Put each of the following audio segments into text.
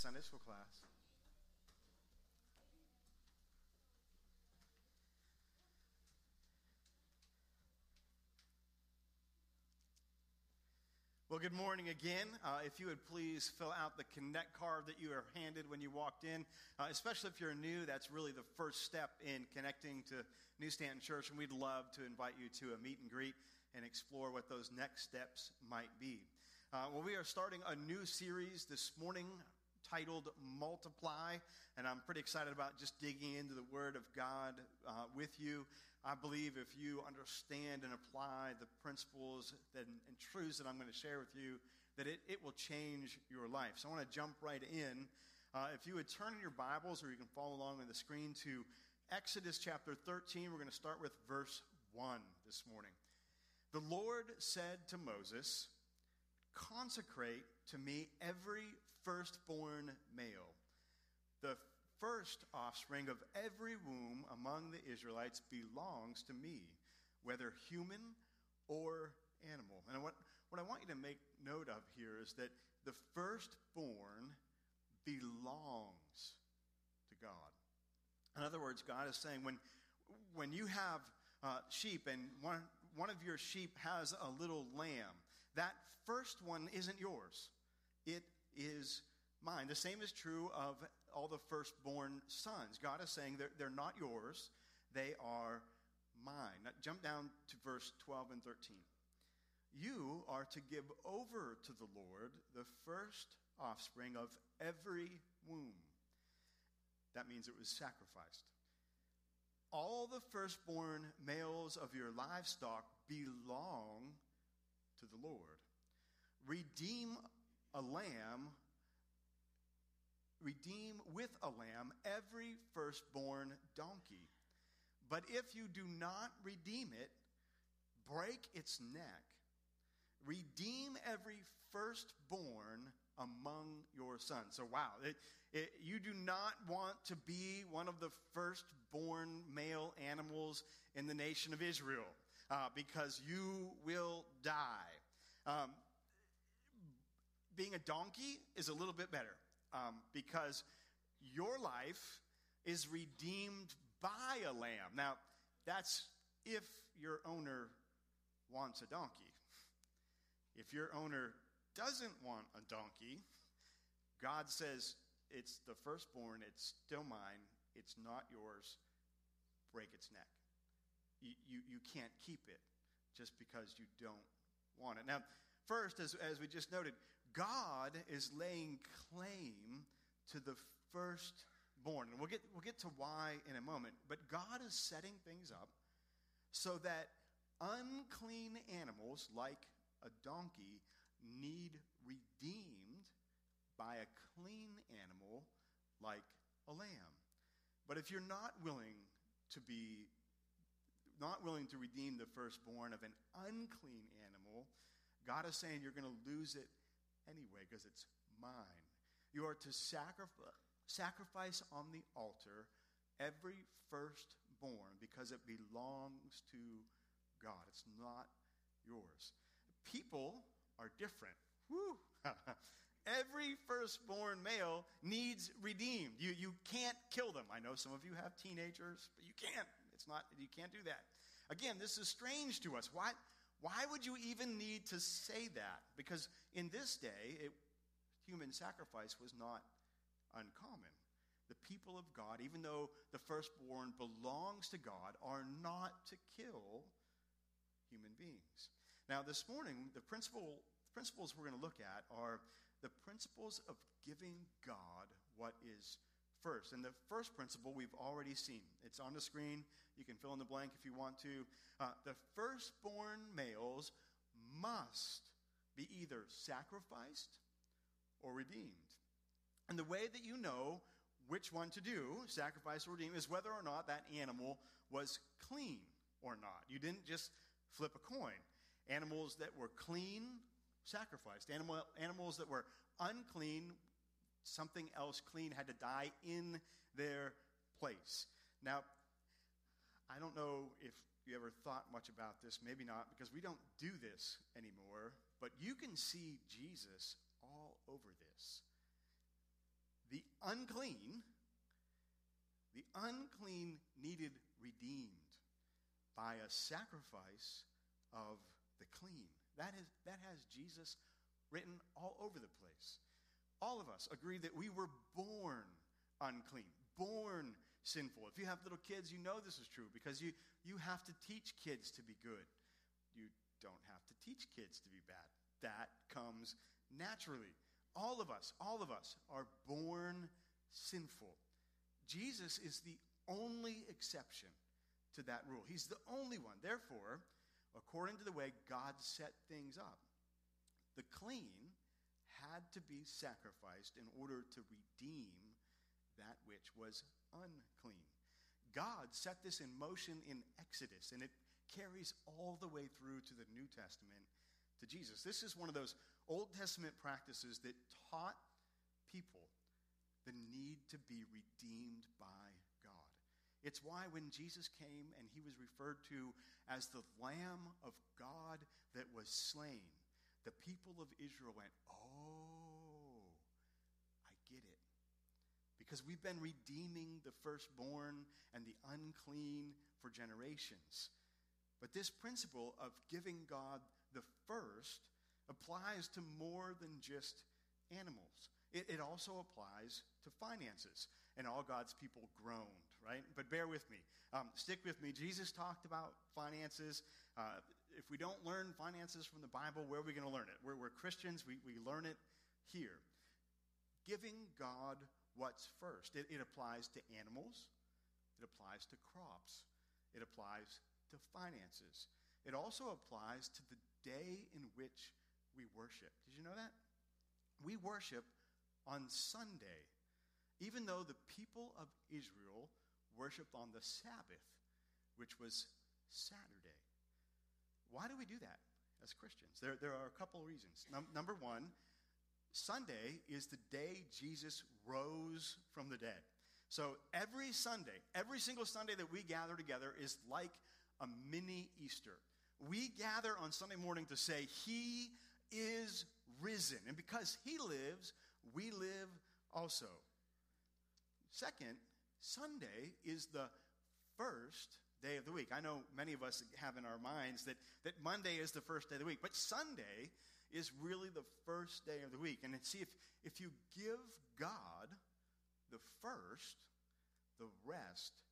Sunday school class. Well, good morning again. Uh, if you would please fill out the Connect card that you were handed when you walked in, uh, especially if you're new, that's really the first step in connecting to New Stanton Church, and we'd love to invite you to a meet and greet and explore what those next steps might be. Uh, well, we are starting a new series this morning titled Multiply, and I'm pretty excited about just digging into the Word of God uh, with you. I believe if you understand and apply the principles that, and truths that I'm going to share with you, that it, it will change your life. So I want to jump right in. Uh, if you would turn in your Bibles, or you can follow along on the screen to Exodus chapter 13, we're going to start with verse 1 this morning. The Lord said to Moses, Consecrate to me every firstborn male. The first offspring of every womb among the Israelites belongs to me, whether human or animal. And what, what I want you to make note of here is that the firstborn belongs to God. In other words, God is saying when, when you have uh, sheep and one, one of your sheep has a little lamb, that first one isn't yours. It is mine. The same is true of all the firstborn sons. God is saying they're, they're not yours, they are mine. Now, jump down to verse 12 and 13. You are to give over to the Lord the first offspring of every womb. That means it was sacrificed. All the firstborn males of your livestock belong to the Lord. Redeem a lamb, redeem with a lamb every firstborn donkey. But if you do not redeem it, break its neck. Redeem every firstborn among your sons. So, wow, it, it, you do not want to be one of the firstborn male animals in the nation of Israel uh, because you will die. Um, being a donkey is a little bit better um, because your life is redeemed by a lamb. Now, that's if your owner wants a donkey. If your owner doesn't want a donkey, God says, It's the firstborn, it's still mine, it's not yours, break its neck you, you, you can't keep it just because you don't want it. Now, first, as, as we just noted, God is laying claim to the firstborn. And we'll get, we'll get to why in a moment. But God is setting things up so that unclean animals like a donkey need redeemed by a clean animal like a lamb. But if you're not willing to be not willing to redeem the firstborn of an unclean animal, God is saying you're going to lose it anyway because it's mine. You are to sacrifice, sacrifice on the altar every firstborn because it belongs to God. It's not yours. People are different. Woo! Every firstborn male needs redeemed. You, you can't kill them. I know some of you have teenagers, but you can't. It's not, you can't do that. Again, this is strange to us. Why, why would you even need to say that? Because in this day, it, human sacrifice was not uncommon. The people of God, even though the firstborn belongs to God, are not to kill human beings. Now, this morning, the principle, principles we're going to look at are the principles of giving God what is first. And the first principle we've already seen. It's on the screen. You can fill in the blank if you want to. Uh, the firstborn males must be either sacrificed or redeemed. And the way that you know which one to do, sacrifice or redeem, is whether or not that animal was clean or not. You didn't just flip a coin. Animals that were clean sacrificed. Animal, animals that were unclean, something else clean had to die in their place. Now, I don't know if you ever thought much about this, maybe not, because we don't do this anymore, but you can see Jesus all over this. The unclean, the unclean needed redeemed by a sacrifice of the clean. That, is, that has Jesus written all over the place. All of us agree that we were born unclean, born sinful. If you have little kids, you know this is true because you, you have to teach kids to be good. You don't have to teach kids to be bad. That comes naturally. All of us, all of us are born sinful. Jesus is the only exception to that rule. He's the only one. Therefore, according to the way God set things up, the clean had to be sacrificed in order to redeem that which was unclean. God set this in motion in Exodus, and it carries all the way through to the New Testament to Jesus. This is one of those Old Testament practices that taught people the need to be redeemed by God. It's why when Jesus came and he was referred to as the Lamb of God that was slain, the people of Israel went, Oh, I get it. Because we've been redeeming the firstborn and the unclean for generations. But this principle of giving God the first applies to more than just animals. It, it, also applies to finances. And all God's people groaned, right? But bear with me. Um, stick with me. Jesus talked about finances. Uh, if we don't learn finances from the Bible, where are we going to learn it? We're, we're Christians, we, we learn it here. Giving God what's first. It, it applies to animals, it applies to crops, it applies to finances. It also applies to the day in which we worship. Did you know that? We worship on Sunday, even though the people of Israel worshiped on the Sabbath, which was Saturday. Why do we do that as Christians? There, there are a couple of reasons. Num- number one, Sunday is the day Jesus rose from the dead. So every Sunday, every single Sunday that we gather together is like a mini Easter. We gather on Sunday morning to say, He is risen. And because He lives, we live also. Second, Sunday is the first day of the week. I know many of us have in our minds that, that Monday is the first day of the week, but Sunday is really the first day of the week. And see, if, if you give God the first, the rest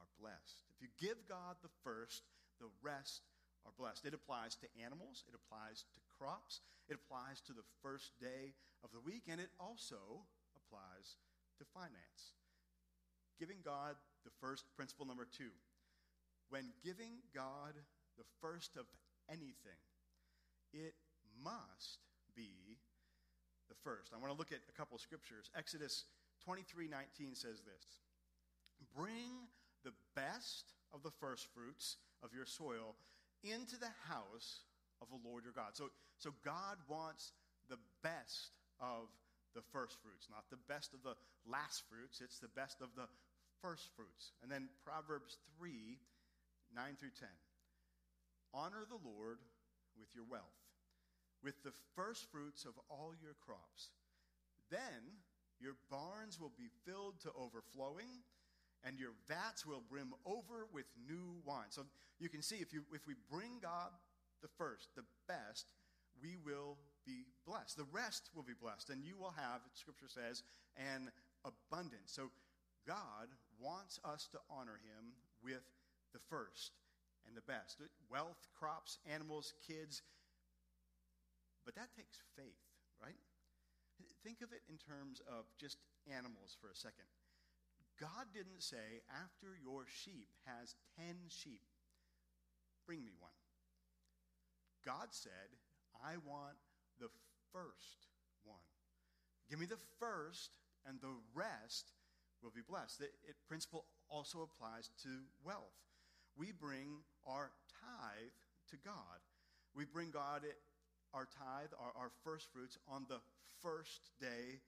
are blessed. If you give God the first, the rest are blessed. It applies to animals, it applies to crops, it applies to the first day of the week, and it also applies to finance. Giving God the first, principle number two. When giving God the first of anything, it must be the first. I want to look at a couple of scriptures. Exodus 23 19 says this Bring the best of the first fruits of your soil into the house of the Lord your God. So, so God wants the best of the first fruits, not the best of the last fruits. It's the best of the first fruits. And then Proverbs 3 9 through 10. Honor the Lord with your wealth, with the first fruits of all your crops. Then your barns will be filled to overflowing and your vats will brim over with new wine. So you can see if, you, if we bring God the first, the best, we will be blessed. The rest will be blessed, and you will have, Scripture says, an abundance. So God wants us to honor Him with the first and the best wealth, crops, animals, kids. But that takes faith, right? Think of it in terms of just animals for a second. God didn't say, after your sheep has 10 sheep, bring me one. God said, I want the first one. Give me the first, and the rest will be blessed. The principle also applies to wealth. We bring our tithe to God. We bring God our tithe, our, our first fruits, on the first day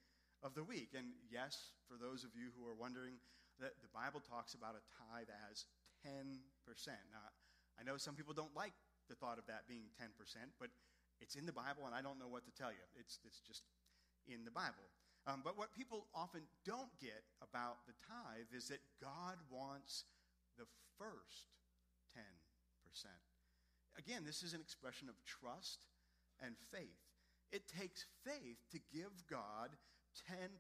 of the week. And yes, for those of you who are wondering, that the Bible talks about a tithe as 10%. Now, I know some people don't like the thought of that being 10%, but it's in the Bible, and I don't know what to tell you. It's, it's just in the Bible. Um, but what people often don't get about the tithe is that God wants the first 10%. Again, this is an expression of trust and faith. It takes faith to give God 10%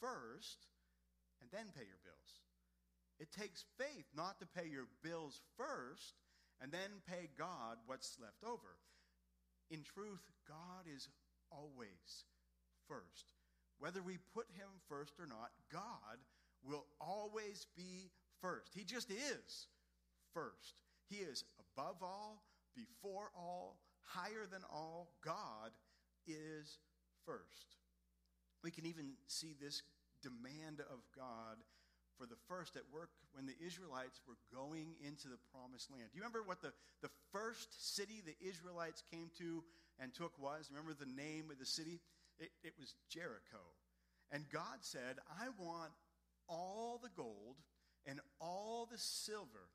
first and then pay your bills. It takes faith not to pay your bills first and then pay God what's left over. In truth, God is always first. Whether we put him first or not, God will always be first. He just is first. He is above all, before all, higher than all. God is first. We can even see this demand of God for the first at work when the Israelites were going into the promised land. Do you remember what the, the first city the Israelites came to and took was? Remember the name of the city? It, it was Jericho. And God said, I want all the gold and all the silver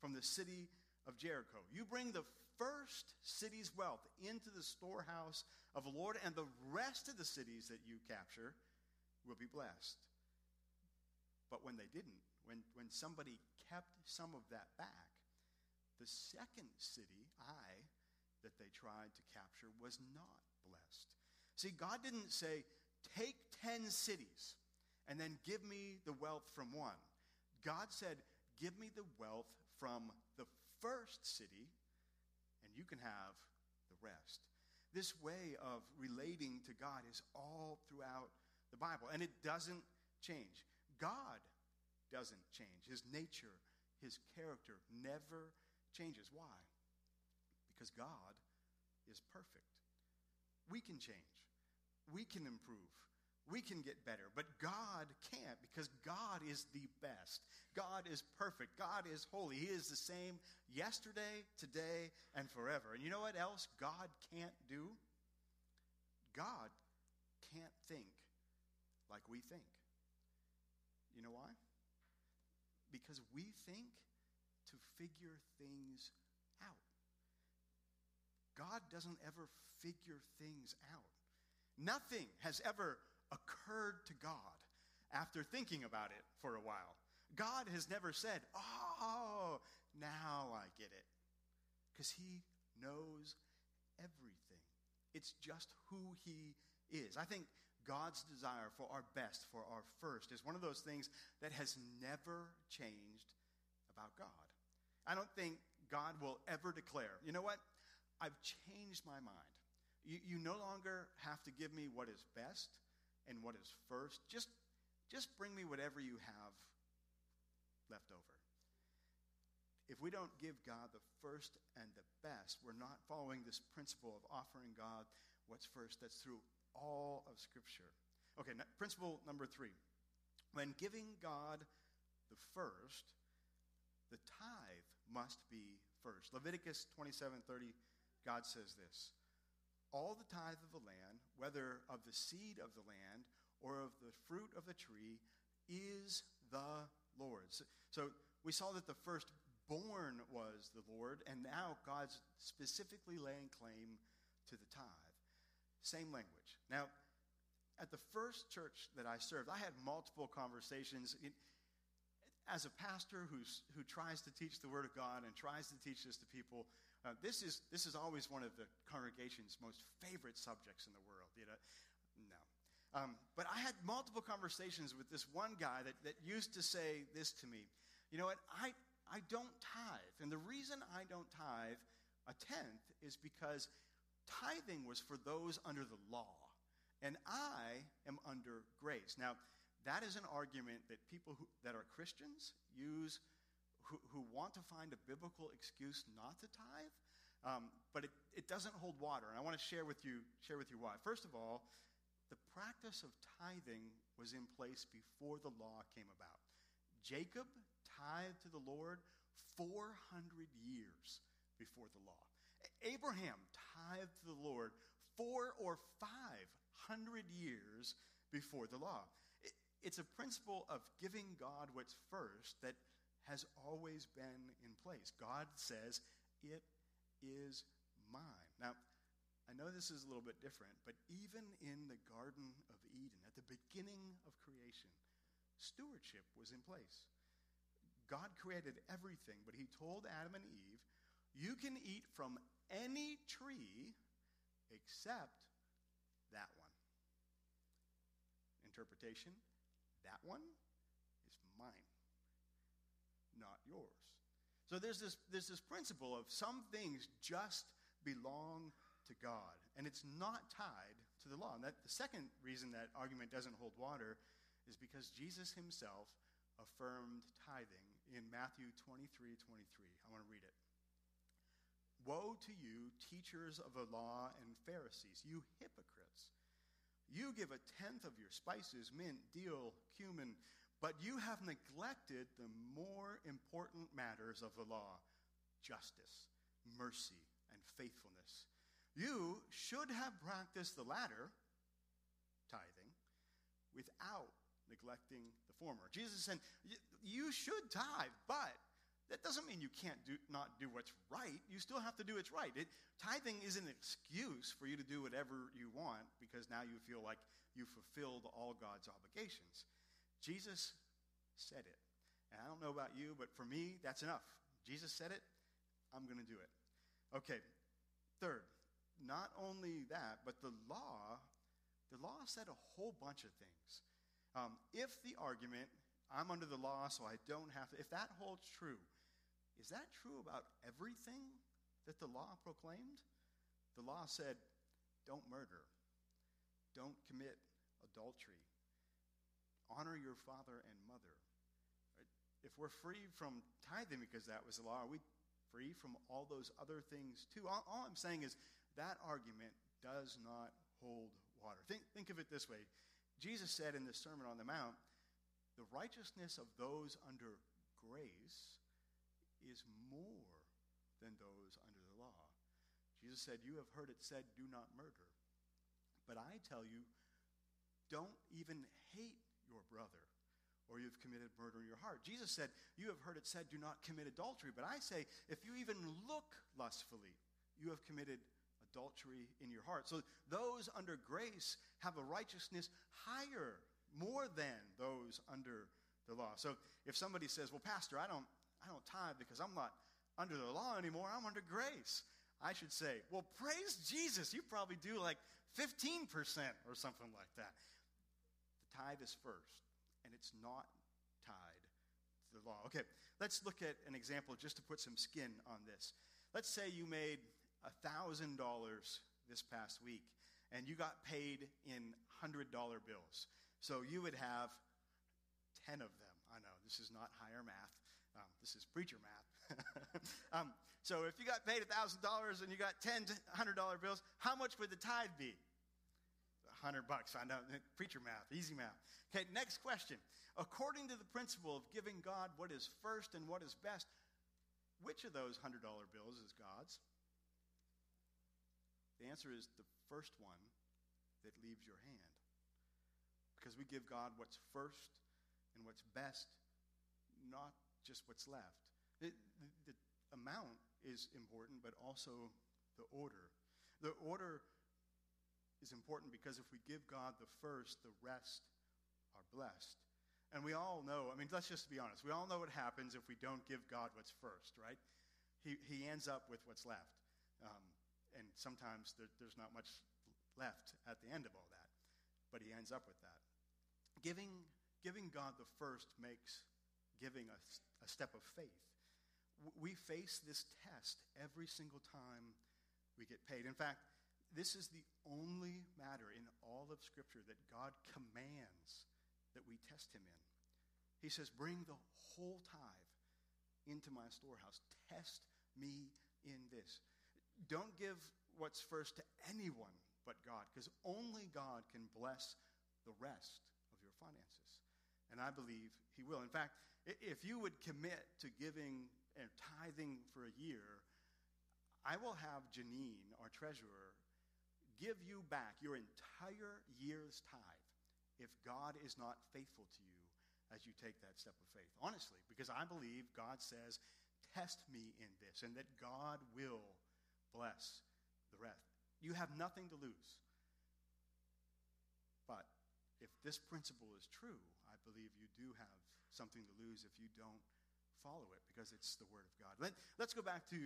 from the city of Jericho. You bring the first city's wealth into the storehouse of the Lord, and the rest of the cities that you capture will be blessed. But when they didn't, when, when somebody kept some of that back, the second city, I, that they tried to capture was not blessed. See, God didn't say, take 10 cities and then give me the wealth from one. God said, give me the wealth from the first city, and you can have the rest. This way of relating to God is all throughout the Bible, and it doesn't change. God doesn't change. His nature, his character never changes. Why? Because God is perfect. We can change, we can improve, we can get better, but God can't because God is the best. God is perfect. God is holy. He is the same yesterday, today, and forever. And you know what else God can't do? God can't think like we think. You know why? Because we think to figure things out. God doesn't ever figure things out. Nothing has ever occurred to God after thinking about it for a while. God has never said, Oh, now I get it. Because He knows everything. It's just who He is. I think God's desire for our best, for our first, is one of those things that has never changed about God. I don't think God will ever declare, you know what? I've changed my mind. You, you no longer have to give me what is best and what is first. Just, just bring me whatever you have left over. If we don't give God the first and the best, we're not following this principle of offering God what's first. That's through all of Scripture. Okay, principle number three. When giving God the first, the tithe must be first. Leviticus 27:30, God says this: All the tithe of the land, whether of the seed of the land or of the fruit of the tree, is the Lord's. So we saw that the firstborn was the Lord, and now God's specifically laying claim to the tithe. Same language. Now, at the first church that I served, I had multiple conversations. as a pastor who's, who tries to teach the Word of God and tries to teach this to people, uh, this, is, this is always one of the congregation's most favorite subjects in the world. You know? No. Um, but I had multiple conversations with this one guy that, that used to say this to me. You know what? I, I don't tithe. And the reason I don't tithe a tenth is because tithing was for those under the law, and I am under grace. Now, that is an argument that people who, that are Christians use who, want to find a biblical excuse not to tithe, um, but it, it doesn't hold water. And I want to share with you share with you why. First of all, the practice of tithing was in place before the law came about. Jacob tithed to the Lord 400 years before the law. Abraham tithed to the Lord four or five hundred years before the law. It's a principle of giving God what's first that has always been in place. God says, It is mine. Now, I know this is a little bit different, but even in the Garden of Eden, at the beginning of creation, stewardship was in place. God created everything, but He told Adam and Eve, You can eat from any tree except that one. Interpretation that one is mine, not yours. So there's this, there's this principle of some things just belong to God, and it's not tied to the law. And that, the second reason that argument doesn't hold water is because Jesus himself affirmed tithing in Matthew 23 23. I want to read it. Woe to you, teachers of the law and Pharisees, you hypocrites! You give a tenth of your spices, mint, dill, cumin, but you have neglected the more important matters of the law justice, mercy, and faithfulness. You should have practiced the latter, tithing, without neglecting the former. Jesus said, You should tithe, but that doesn't mean you can't do, not do what's right. You still have to do what's right. It, tithing is an excuse for you to do whatever you want because now you feel like you fulfilled all God's obligations. Jesus said it. And I don't know about you, but for me, that's enough. Jesus said it, I'm going to do it. Okay, third, not only that, but the law, the law said a whole bunch of things. Um, if the argument, I'm under the law, so I don't have to, if that holds true, is that true about everything that the law proclaimed? The law said, don't murder, don't commit adultery, honor your father and mother. If we're free from tithing because that was the law, are we free from all those other things too? All, all I'm saying is that argument does not hold water. Think, think of it this way Jesus said in the Sermon on the Mount, the righteousness of those under grace is more than those under the law. Jesus said, You have heard it said, do not murder. But I tell you, don't even hate your brother, or you've committed murder in your heart. Jesus said, You have heard it said, do not commit adultery. But I say, if you even look lustfully, you have committed adultery in your heart. So those under grace have a righteousness higher, more than those under the law. So if somebody says, "Well, pastor, I don't I don't tithe because I'm not under the law anymore. I'm under grace." I should say, "Well, praise Jesus. You probably do like 15% or something like that." The tithe is first, and it's not tied to the law. Okay, let's look at an example just to put some skin on this. Let's say you made $1,000 this past week, and you got paid in $100 bills. So you would have 10 of them. I know, this is not higher math, um, this is preacher math. um, so if you got paid $1,000 and you got 10 $100 bills, how much would the tithe be? 100 bucks. I know, preacher math, easy math. Okay, next question. According to the principle of giving God what is first and what is best, which of those $100 bills is God's? The answer is the first one that leaves your hand. Because we give God what's first and what's best, not just what's left. It, the, the amount is important, but also the order. The order is important because if we give God the first, the rest are blessed. And we all know, I mean, let's just be honest. We all know what happens if we don't give God what's first, right? He, he ends up with what's left. Um, and sometimes there, there's not much left at the end of all that. But he ends up with that. Giving, giving God the first makes giving a, a step of faith. We face this test every single time we get paid. In fact, this is the only matter in all of Scripture that God commands that we test him in. He says, Bring the whole tithe into my storehouse. Test me in this. Don't give what's first to anyone but God, because only God can bless the rest of your finances. And I believe He will. In fact, if you would commit to giving and tithing for a year, I will have Janine, our treasurer, give you back your entire year's tithe if God is not faithful to you as you take that step of faith. Honestly, because I believe God says, Test me in this, and that God will bless the rest. You have nothing to lose. But if this principle is true, I believe you do have something to lose if you don't follow it because it's the Word of God. Let, us go back to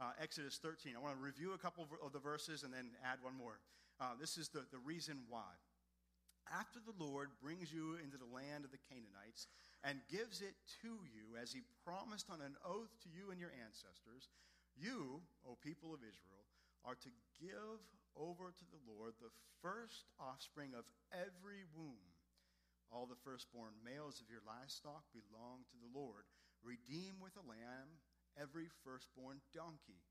uh, Exodus 13. I want to review a couple of the verses and then add one more. Uh, this is the, the reason why. After the Lord brings you into the land of the Canaanites and gives it to you as he promised on an oath to you and your ancestors, you, O people of Israel, are to give over to the Lord the first offspring of every womb. All the firstborn males of your livestock belong to the Lord. Redeem with a lamb every firstborn donkey.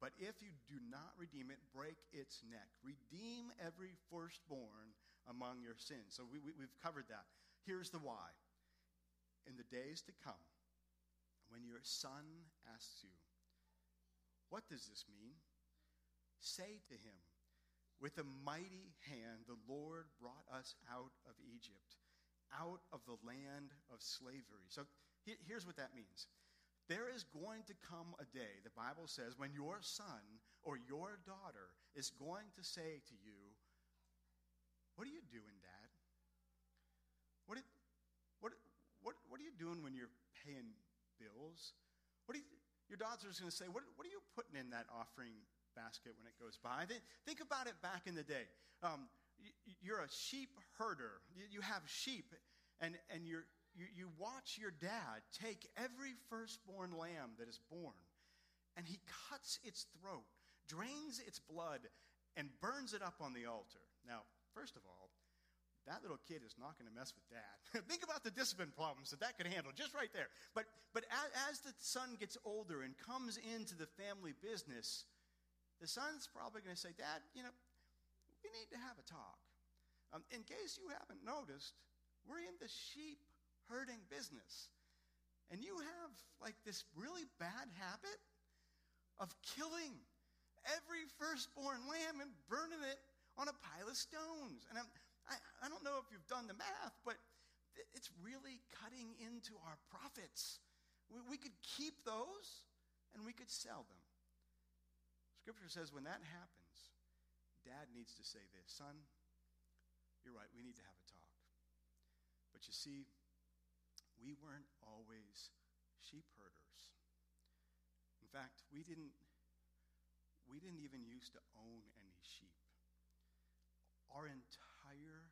But if you do not redeem it, break its neck. Redeem every firstborn among your sins. So we, we, we've covered that. Here's the why. In the days to come, when your son asks you, What does this mean? Say to him, With a mighty hand, the Lord brought us out of Egypt, out of the land of slavery. So here's what that means there is going to come a day, the Bible says, when your son or your daughter is going to say to you, What are you doing, Dad? What, what, what, what are you doing when you're paying bills? What you, your daughter's going to say, what, what are you putting in that offering basket when it goes by? Think about it back in the day. Um, you're a sheep herder, you have sheep, and, and you're, you, you watch your dad take every firstborn lamb that is born and he cuts its throat, drains its blood, and burns it up on the altar. Now, first of all, that little kid is not going to mess with dad. Think about the discipline problems that that could handle just right there. But, but as, as the son gets older and comes into the family business, the son's probably going to say, Dad, you know, we need to have a talk. Um, in case you haven't noticed, we're in the sheep herding business. And you have like this really bad habit of killing every firstborn lamb and burning it on a pile of stones. And I'm, I, I don't know if you've done the math, but it's really cutting into our profits. We, we could keep those and we could sell them. Scripture says when that happens, dad needs to say this Son, you're right, we need to have a talk. But you see, we weren't always sheep herders. In fact, we didn't, we didn't even used to own any sheep. Our entire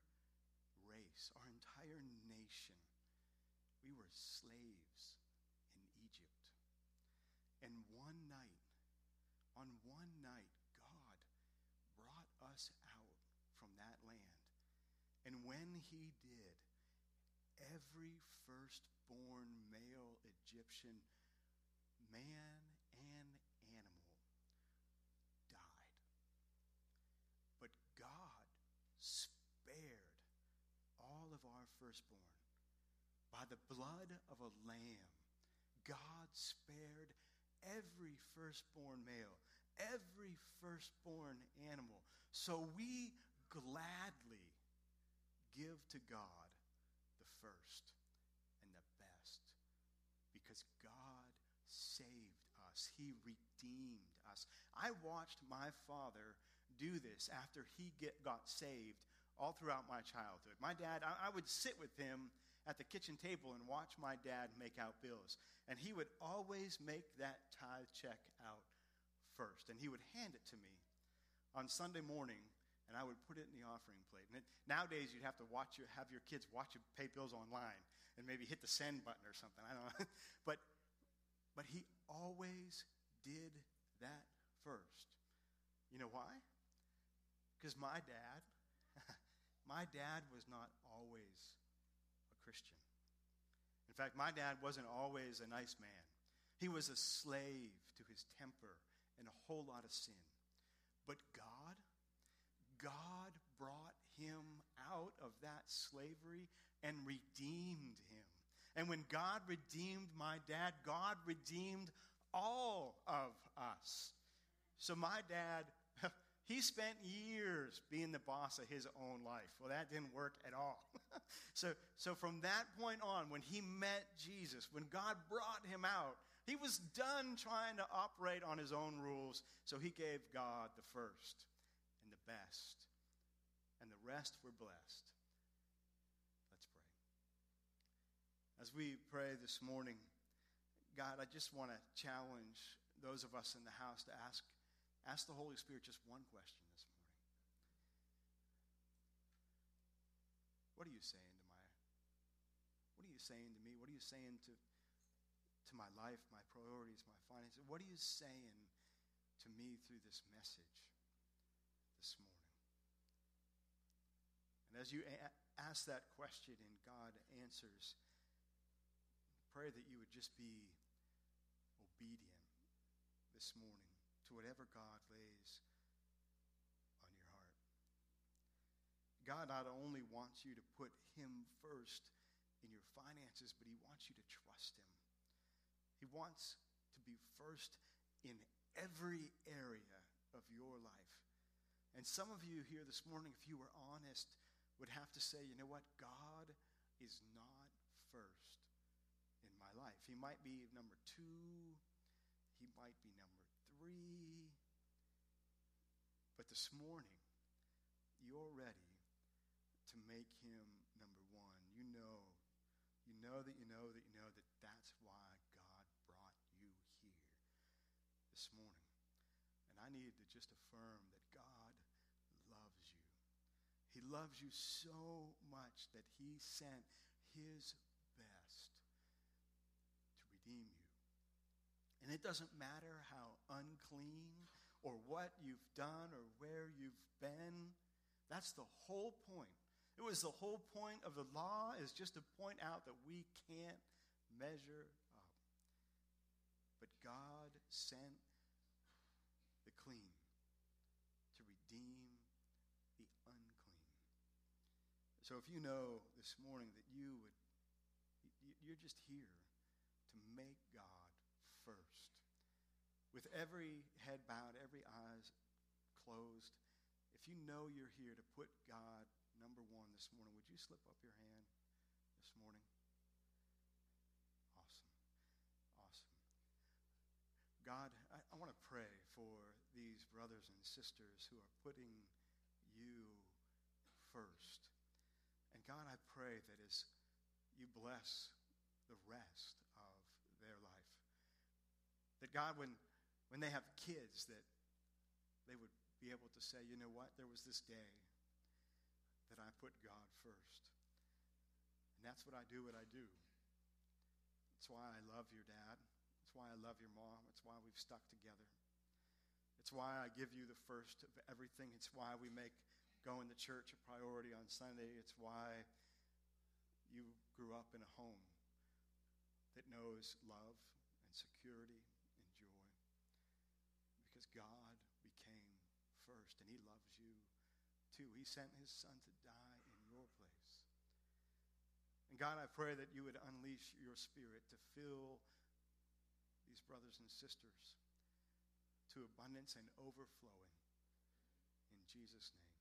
race, our entire nation, we were slaves in Egypt. And one night, on one night, God brought us out from that land. And when he every firstborn male Egyptian, man and animal, died. But God spared all of our firstborn by the blood of a lamb. God spared every firstborn male, every firstborn animal. So we gladly give to God first and the best because God saved us, He redeemed us. I watched my father do this after he get, got saved all throughout my childhood. My dad, I, I would sit with him at the kitchen table and watch my dad make out bills. And he would always make that tithe check out first. And he would hand it to me on Sunday morning and I would put it in the offering plate. And it, nowadays, you'd have to watch your, have your kids watch you pay bills online and maybe hit the send button or something. I don't know. but, but he always did that first. You know why? Because my dad, my dad was not always a Christian. In fact, my dad wasn't always a nice man. He was a slave to his temper and a whole lot of sin. But God, God brought him out of that slavery and redeemed him. And when God redeemed my dad, God redeemed all of us. So my dad, he spent years being the boss of his own life. Well, that didn't work at all. so, so from that point on, when he met Jesus, when God brought him out, he was done trying to operate on his own rules. So he gave God the first best. And the rest were blessed. Let's pray. As we pray this morning, God, I just want to challenge those of us in the house to ask, ask the Holy Spirit just one question this morning. What are you saying to my what are you saying to me? What are you saying to to my life, my priorities, my finances? What are you saying to me through this message? This morning? And as you a- ask that question and God answers, pray that you would just be obedient this morning to whatever God lays on your heart. God not only wants you to put Him first in your finances, but He wants you to trust Him. He wants to be first in every area of your life. And some of you here this morning, if you were honest, would have to say, you know what? God is not first in my life. He might be number two, he might be number three. But this morning, you're ready to make him number one. You know, you know that you know that you know that that's why God brought you here this morning. And I need to just affirm that God loves you. He loves you so much that he sent his best to redeem you. And it doesn't matter how unclean or what you've done or where you've been. That's the whole point. It was the whole point of the law is just to point out that we can't measure up. But God sent the clean to redeem the unclean. So if you know this morning that you would, you're just here to make God first. With every head bowed, every eyes closed, if you know you're here to put God number one this morning, would you slip up your hand this morning? Awesome. Awesome. God, I, I want to pray for these brothers and sisters who are putting you first. God, I pray that as you bless the rest of their life, that God, when, when they have kids, that they would be able to say, you know what, there was this day that I put God first. And that's what I do, what I do. It's why I love your dad. It's why I love your mom. It's why we've stuck together. It's why I give you the first of everything. It's why we make going to church a priority on Sunday. It's why you grew up in a home that knows love and security and joy. Because God became first, and He loves you too. He sent His Son to die in your place. And God, I pray that you would unleash your spirit to fill these brothers and sisters to abundance and overflowing. In Jesus' name.